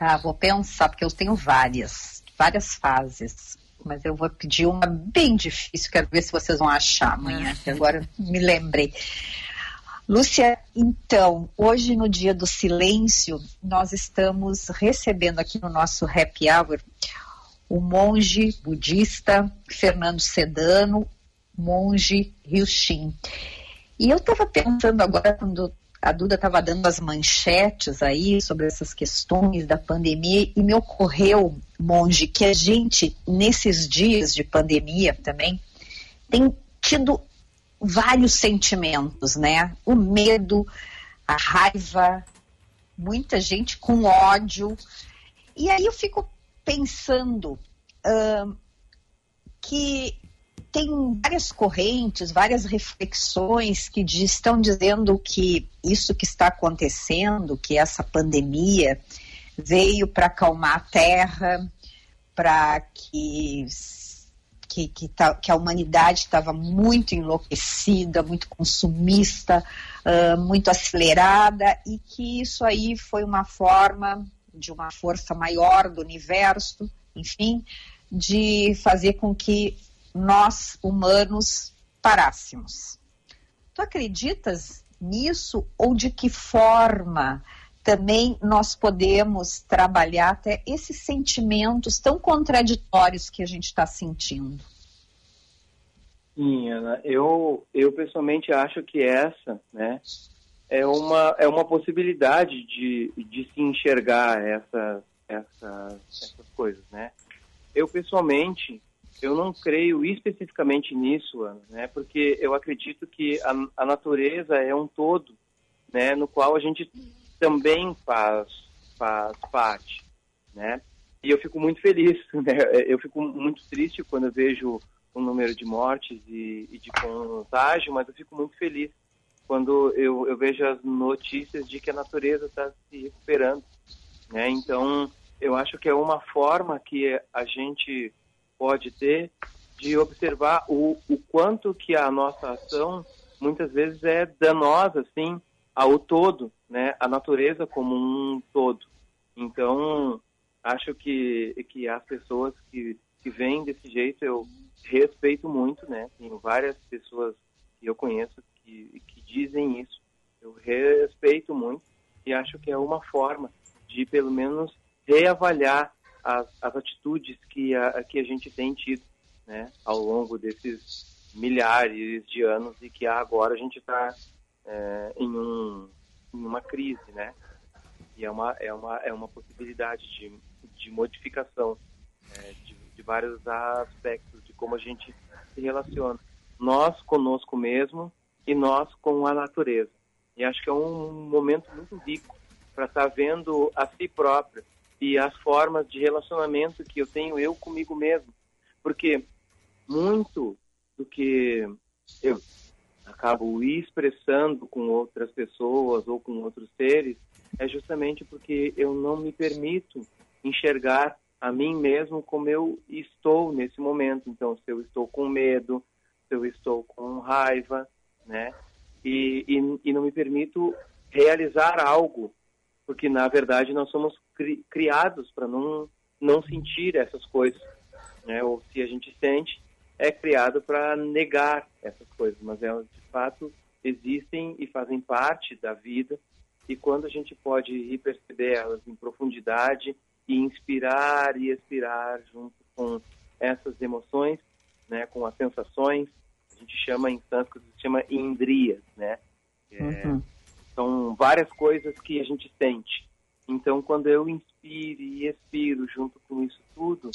Tá, vou pensar, porque eu tenho várias, várias fases. Mas eu vou pedir uma bem difícil, quero ver se vocês vão achar amanhã, que agora me lembrei. Lúcia, então, hoje no dia do silêncio, nós estamos recebendo aqui no nosso happy hour o monge budista Fernando Sedano, monge Ryushin. E eu estava pensando agora, quando a Duda estava dando as manchetes aí sobre essas questões da pandemia, e me ocorreu, monge, que a gente, nesses dias de pandemia também, tem tido vários sentimentos, né? O medo, a raiva, muita gente com ódio. E aí eu fico pensando uh, que tem várias correntes, várias reflexões que estão dizendo que isso que está acontecendo, que essa pandemia veio para acalmar a terra, para que que, que, tá, que a humanidade estava muito enlouquecida, muito consumista, uh, muito acelerada, e que isso aí foi uma forma de uma força maior do universo, enfim, de fazer com que nós, humanos, parássemos. Tu acreditas nisso ou de que forma também nós podemos trabalhar até esses sentimentos tão contraditórios que a gente está sentindo. Sim, Ana, eu, eu pessoalmente acho que essa né, é, uma, é uma possibilidade de, de se enxergar essa, essa, essas coisas. Né? Eu pessoalmente, eu não creio especificamente nisso, Ana, né, porque eu acredito que a, a natureza é um todo né, no qual a gente também faz, faz parte, né? E eu fico muito feliz, <laughs> né? Eu fico muito triste quando eu vejo o número de mortes e, e de contágio, mas eu fico muito feliz quando eu, eu vejo as notícias de que a natureza está se recuperando, né? Então, eu acho que é uma forma que a gente pode ter de observar o, o quanto que a nossa ação muitas vezes é danosa, assim, ao todo, né, a natureza como um todo. Então, acho que, que as pessoas que, que vêm desse jeito eu respeito muito, né? Tem várias pessoas que eu conheço que, que dizem isso. Eu respeito muito e acho que é uma forma de, pelo menos, reavaliar as, as atitudes que a, que a gente tem tido né, ao longo desses milhares de anos e que agora a gente está é, em, um, em uma crise, né? E é uma, é uma, é uma possibilidade de, de modificação é, de, de vários aspectos de como a gente se relaciona. Nós conosco mesmo e nós com a natureza. E acho que é um momento muito rico para estar tá vendo a si próprio e as formas de relacionamento que eu tenho eu comigo mesmo. Porque muito do que eu, acabo expressando com outras pessoas ou com outros seres é justamente porque eu não me permito enxergar a mim mesmo como eu estou nesse momento. Então, se eu estou com medo, se eu estou com raiva, né? E, e, e não me permito realizar algo, porque na verdade nós somos cri, criados para não não sentir essas coisas, né? Ou se a gente sente, é criado para negar essas coisas, mas elas de fato existem e fazem parte da vida. E quando a gente pode ir perceber elas em profundidade e inspirar e expirar junto com essas emoções, né, com as sensações, a gente chama em sânscrito, chama indrias, né? É, uhum. São várias coisas que a gente sente. Então, quando eu inspiro e expiro junto com isso tudo,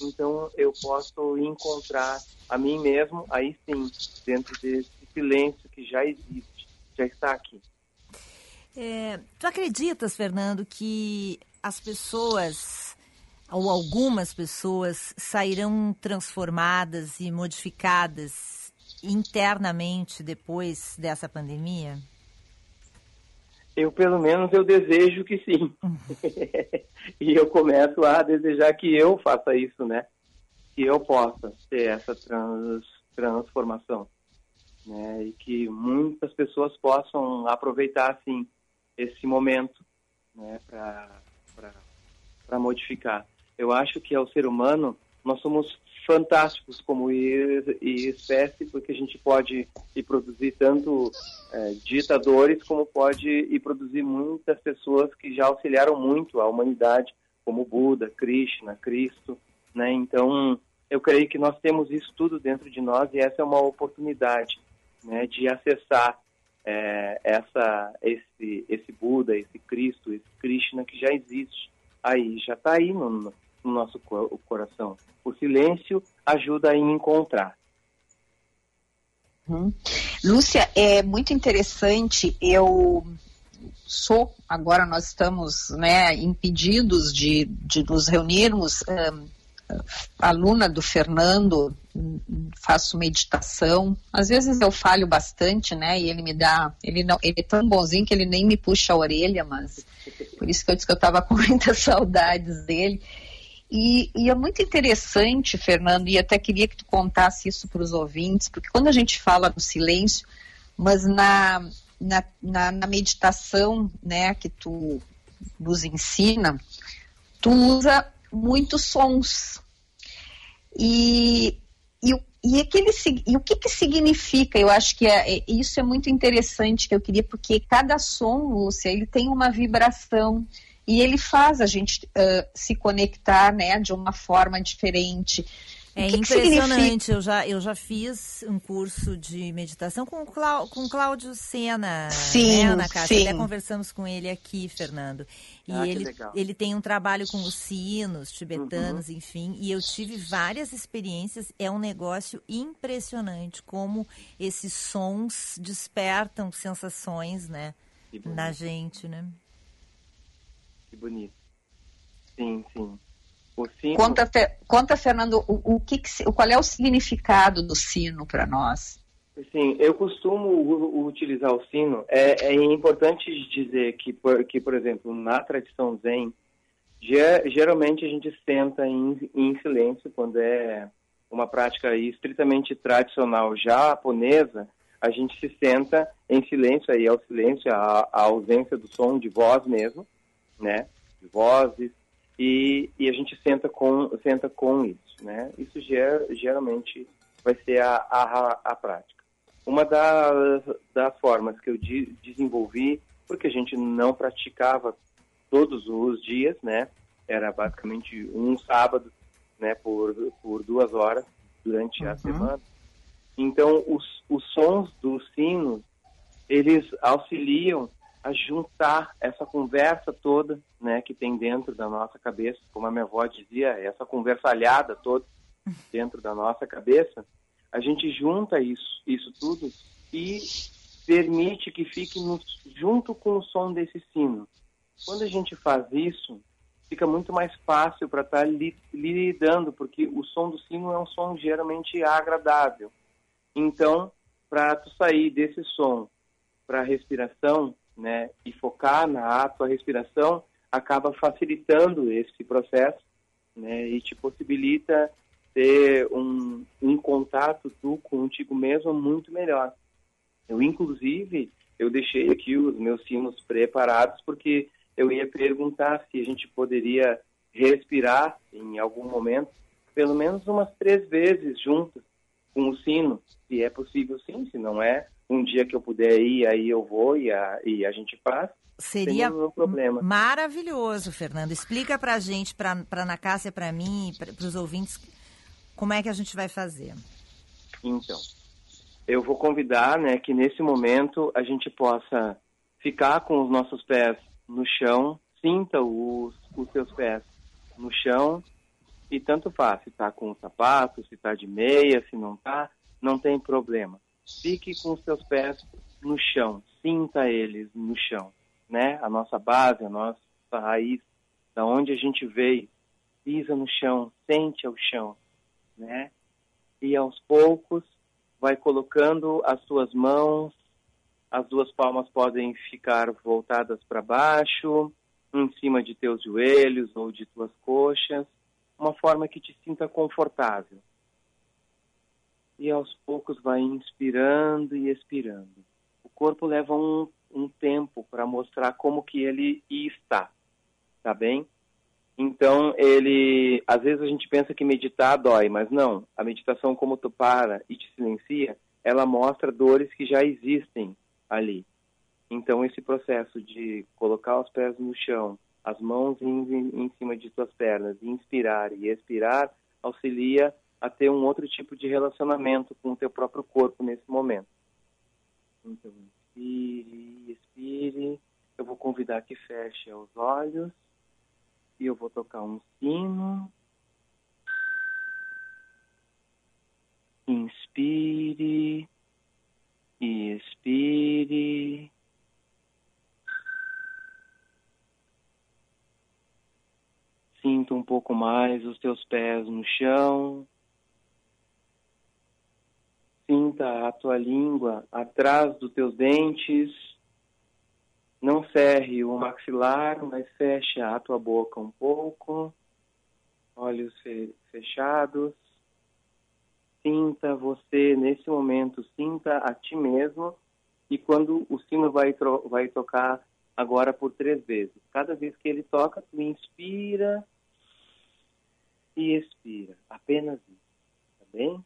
então eu posso encontrar a mim mesmo, aí sim, dentro desse silêncio que já existe, já está aqui. É, tu acreditas, Fernando, que as pessoas, ou algumas pessoas, sairão transformadas e modificadas internamente depois dessa pandemia? Eu, pelo menos, eu desejo que sim. <laughs> e eu começo a desejar que eu faça isso, né? Que eu possa ter essa trans, transformação. Né? E que muitas pessoas possam aproveitar, assim, esse momento né? para modificar. Eu acho que ao ser humano, nós somos fantásticos como espécie, porque a gente pode ir produzir tanto é, ditadores como pode ir produzir muitas pessoas que já auxiliaram muito a humanidade, como Buda, Krishna, Cristo, né? Então, eu creio que nós temos isso tudo dentro de nós e essa é uma oportunidade, né, de acessar é, essa, esse, esse Buda, esse Cristo, esse Krishna que já existe aí, já está aí no, no nosso coração. O silêncio ajuda a encontrar. Hum. Lúcia, é muito interessante. Eu sou, agora nós estamos né, impedidos de, de nos reunirmos. Um, aluna do Fernando, faço meditação. Às vezes eu falho bastante, né? E ele me dá, ele não, ele é tão bonzinho que ele nem me puxa a orelha, mas por isso que eu disse que eu estava <laughs> com muitas saudades dele. E, e, é muito interessante, Fernando, e até queria que tu contasse isso para os ouvintes, porque quando a gente fala do silêncio, mas na, na, na, na meditação né, que tu nos ensina, tu usa muitos sons. E, e, e, aquele, e o que, que significa? Eu acho que é, é, isso é muito interessante que eu queria, porque cada som, Lúcia, ele tem uma vibração e ele faz a gente uh, se conectar né, de uma forma diferente. É que impressionante. Que eu, já, eu já fiz um curso de meditação com, Clá, com Cláudio Sena, sim, né, Ana Cássia? Sim. Até conversamos com ele aqui, Fernando. E ah, ele, ele tem um trabalho com os sinos tibetanos, uhum. enfim. E eu tive várias experiências. É um negócio impressionante como esses sons despertam sensações, né? Na gente, né? Que bonito. Sim, sim. O sino... Conta, conta Fernando, o, o que, que, qual é o significado do sino para nós? Sim, eu costumo utilizar o sino. É, é, importante dizer que, por, que, por exemplo, na tradição Zen, geralmente a gente senta em, em silêncio quando é uma prática estritamente tradicional japonesa, a gente se senta em silêncio, aí é o silêncio, a, a ausência do som de voz mesmo, né? De vozes, e, e a gente senta com, senta com isso, né? Isso ger, geralmente vai ser a, a, a prática. Uma das, das formas que eu de, desenvolvi, porque a gente não praticava todos os dias, né? Era basicamente um sábado, né? Por, por duas horas durante uhum. a semana. Então, os, os sons dos sinos, eles auxiliam a juntar essa conversa toda, né, que tem dentro da nossa cabeça, como a minha avó dizia, essa conversalhada toda dentro da nossa cabeça, a gente junta isso, isso tudo e permite que fique no, junto com o som desse sino. Quando a gente faz isso, fica muito mais fácil para estar tá li, lidando, porque o som do sino é um som geralmente agradável. Então, para tu sair desse som para a respiração, né, e focar na tua respiração, acaba facilitando esse processo, né? E te possibilita ter um, um contato tu contigo mesmo muito melhor. Eu, inclusive, eu deixei aqui os meus sinos preparados porque eu ia perguntar se a gente poderia respirar em algum momento, pelo menos umas três vezes juntos com o sino, se é possível sim, se não é, um dia que eu puder ir, aí eu vou e a, e a gente faz. Seria maravilhoso, Fernando. Explica pra gente, pra, pra Ana Cássia, pra mim, para os ouvintes, como é que a gente vai fazer. Então, eu vou convidar, né, que nesse momento a gente possa ficar com os nossos pés no chão, sinta os, os seus pés no chão e tanto faz, se tá com o sapato, se tá de meia, se não tá, não tem problema. Fique com os seus pés no chão, sinta eles no chão né? A nossa base, a nossa raiz, da onde a gente veio, pisa no chão, sente ao chão, né? E aos poucos vai colocando as suas mãos, as duas palmas podem ficar voltadas para baixo, em cima de teus joelhos ou de tuas coxas, uma forma que te sinta confortável. E aos poucos vai inspirando e expirando. O corpo leva um um tempo para mostrar como que ele está, tá bem? Então, ele, às vezes a gente pensa que meditar dói, mas não. A meditação, como tu para e te silencia, ela mostra dores que já existem ali. Então, esse processo de colocar os pés no chão, as mãos em, em cima de suas pernas, inspirar e expirar, auxilia a ter um outro tipo de relacionamento com o teu próprio corpo nesse momento. Então, Inspire, expire. Eu vou convidar que feche os olhos e eu vou tocar um sino. Inspire e expire. Sinta um pouco mais os teus pés no chão. A tua língua atrás dos teus dentes. Não cerre o maxilar, mas feche a tua boca um pouco. Olhos fechados. Sinta você nesse momento, sinta a ti mesmo. E quando o sino vai, vai tocar agora por três vezes. Cada vez que ele toca, tu inspira e expira. Apenas isso. Tá bem?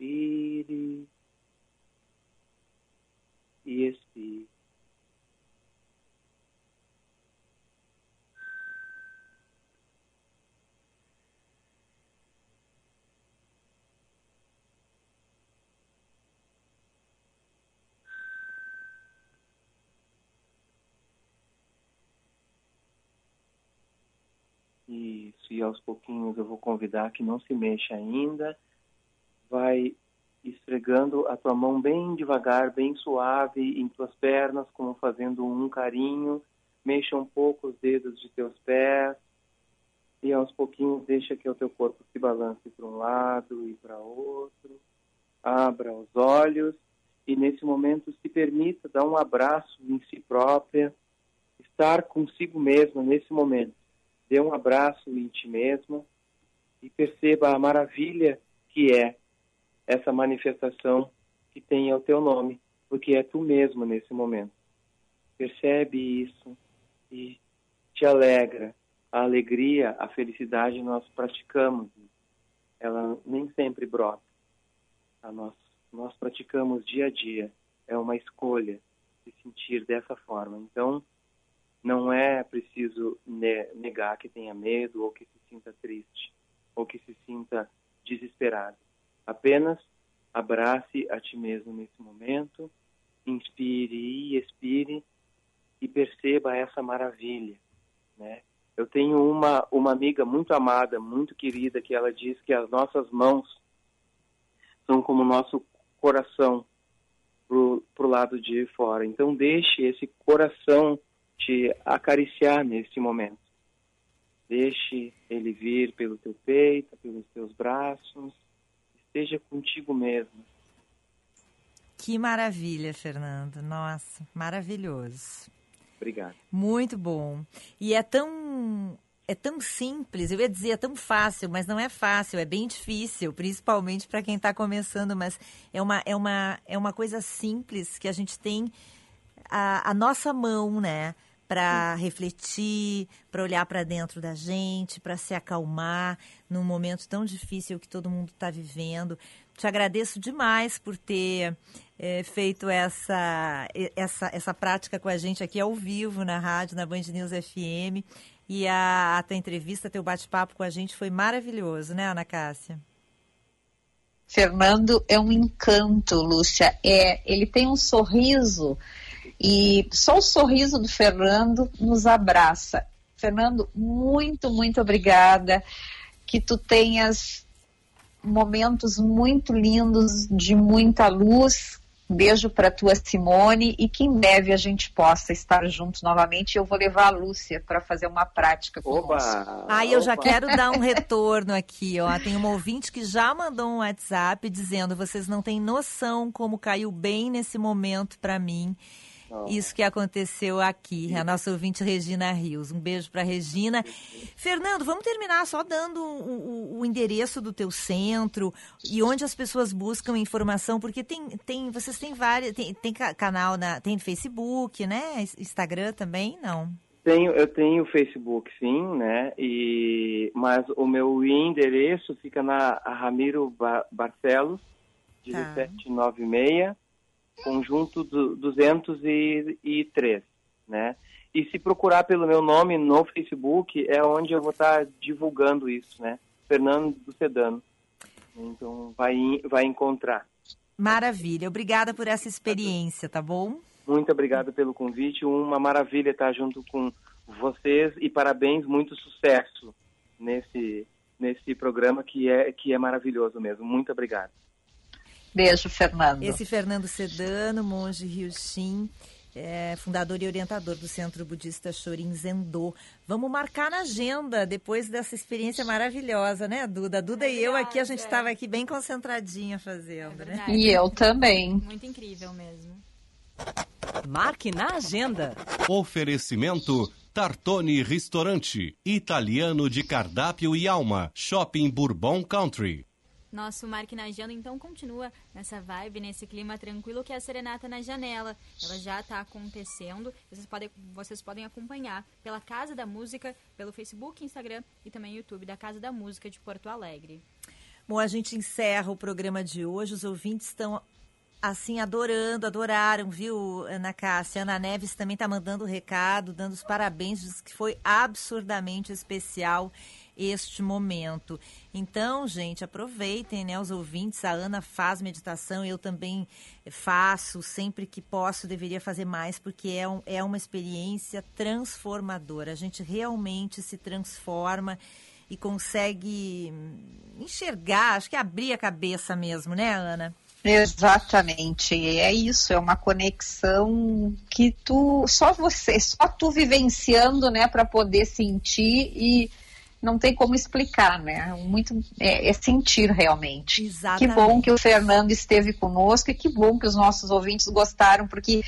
Inspire e expire. Isso, e aos pouquinhos eu vou convidar que não se mexa ainda vai esfregando a tua mão bem devagar, bem suave em tuas pernas, como fazendo um carinho. Mexa um pouco os dedos de teus pés e aos pouquinhos deixa que o teu corpo se balance para um lado e para outro. Abra os olhos e nesse momento se permita dar um abraço em si própria, estar consigo mesma nesse momento. Dê um abraço em ti mesma e perceba a maravilha que é essa manifestação que tem o teu nome, porque é tu mesmo nesse momento. Percebe isso e te alegra. A alegria, a felicidade nós praticamos. Ela nem sempre brota. A nós, nós praticamos dia a dia. É uma escolha se sentir dessa forma. Então, não é preciso negar que tenha medo ou que se sinta triste ou que se sinta desesperado. Apenas abrace a ti mesmo nesse momento, inspire e expire e perceba essa maravilha, né? Eu tenho uma uma amiga muito amada, muito querida, que ela diz que as nossas mãos são como o nosso coração pro, pro lado de fora. Então deixe esse coração te acariciar nesse momento. Deixe ele vir pelo teu peito, pelos teus braços esteja contigo mesmo. Que maravilha, Fernando. Nossa, maravilhoso. Obrigado. Muito bom. E é tão é tão simples, eu ia dizer é tão fácil, mas não é fácil, é bem difícil, principalmente para quem está começando, mas é uma, é, uma, é uma coisa simples que a gente tem a, a nossa mão, né? Para refletir, para olhar para dentro da gente, para se acalmar num momento tão difícil que todo mundo está vivendo. Te agradeço demais por ter é, feito essa, essa, essa prática com a gente aqui ao vivo na rádio, na Band News FM. E a, a tua entrevista, teu bate-papo com a gente foi maravilhoso, né, Ana Cássia? Fernando é um encanto, Lúcia. É, ele tem um sorriso e só o sorriso do Fernando nos abraça. Fernando, muito, muito obrigada. Que tu tenhas momentos muito lindos, de muita luz, beijo para tua Simone e que em breve a gente possa estar juntos novamente. Eu vou levar a Lúcia para fazer uma prática Oba! Aí eu já quero dar um <laughs> retorno aqui, ó. Tem uma ouvinte que já mandou um WhatsApp dizendo: "Vocês não têm noção como caiu bem nesse momento para mim". Isso que aconteceu aqui, a nossa ouvinte Regina Rios. Um beijo para Regina. Fernando, vamos terminar só dando o, o, o, endereço do teu centro e onde as pessoas buscam informação, porque tem, tem vocês têm várias, tem, tem canal na, tem Facebook, né? Instagram também, não? Tenho, eu tenho Facebook, sim, né? E mas o meu endereço fica na Ramiro Barcelos, 1796. Tá conjunto do 203, né? E se procurar pelo meu nome no Facebook, é onde eu vou estar divulgando isso, né? Fernando do Sedano. Então, vai, vai encontrar. Maravilha. Obrigada por essa experiência, tá bom? Muito obrigado pelo convite. Uma maravilha estar junto com vocês e parabéns, muito sucesso nesse, nesse programa que é, que é maravilhoso mesmo. Muito obrigado. Beijo, Fernando. Esse Fernando Sedano, monge Ryushin, é, fundador e orientador do Centro Budista Shorin Zendo. Vamos marcar na agenda depois dessa experiência maravilhosa, né, Duda? Duda e eu aqui, a gente estava aqui bem concentradinha fazendo, é né? E eu também. Muito incrível mesmo. Marque na agenda. Oferecimento Tartone Restaurante, italiano de cardápio e alma, Shopping Bourbon Country. Nosso Marque na então continua nessa vibe, nesse clima tranquilo que é a Serenata na Janela. Ela já está acontecendo. Vocês podem, vocês podem acompanhar pela Casa da Música, pelo Facebook, Instagram e também YouTube da Casa da Música de Porto Alegre. Bom, a gente encerra o programa de hoje. Os ouvintes estão assim, adorando, adoraram, viu, Ana Cássia? Ana Neves também está mandando recado, dando os parabéns, diz que foi absurdamente especial este momento. Então, gente, aproveitem, né, os ouvintes. A Ana faz meditação, eu também faço, sempre que posso, deveria fazer mais, porque é, um, é uma experiência transformadora. A gente realmente se transforma e consegue enxergar, acho que abrir a cabeça mesmo, né, Ana? Exatamente, é isso, é uma conexão que tu só você, só tu vivenciando, né, para poder sentir e não tem como explicar, né? Muito é, é sentir realmente. Exatamente. Que bom que o Fernando esteve conosco e que bom que os nossos ouvintes gostaram, porque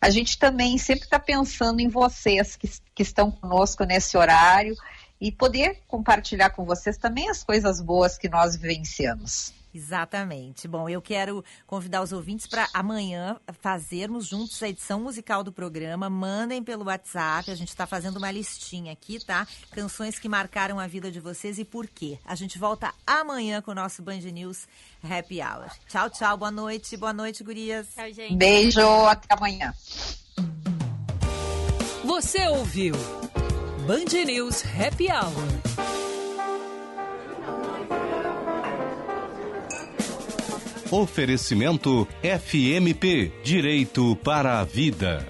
a gente também sempre está pensando em vocês que, que estão conosco nesse horário e poder compartilhar com vocês também as coisas boas que nós vivenciamos. Exatamente. Bom, eu quero convidar os ouvintes para amanhã fazermos juntos a edição musical do programa. Mandem pelo WhatsApp, a gente está fazendo uma listinha aqui, tá? Canções que marcaram a vida de vocês e por quê. A gente volta amanhã com o nosso Band News Happy Hour. Tchau, tchau, boa noite. Boa noite, gurias. Tchau, gente. Beijo, até amanhã. Você ouviu Band News Happy Hour. Oferecimento FMP Direito para a Vida.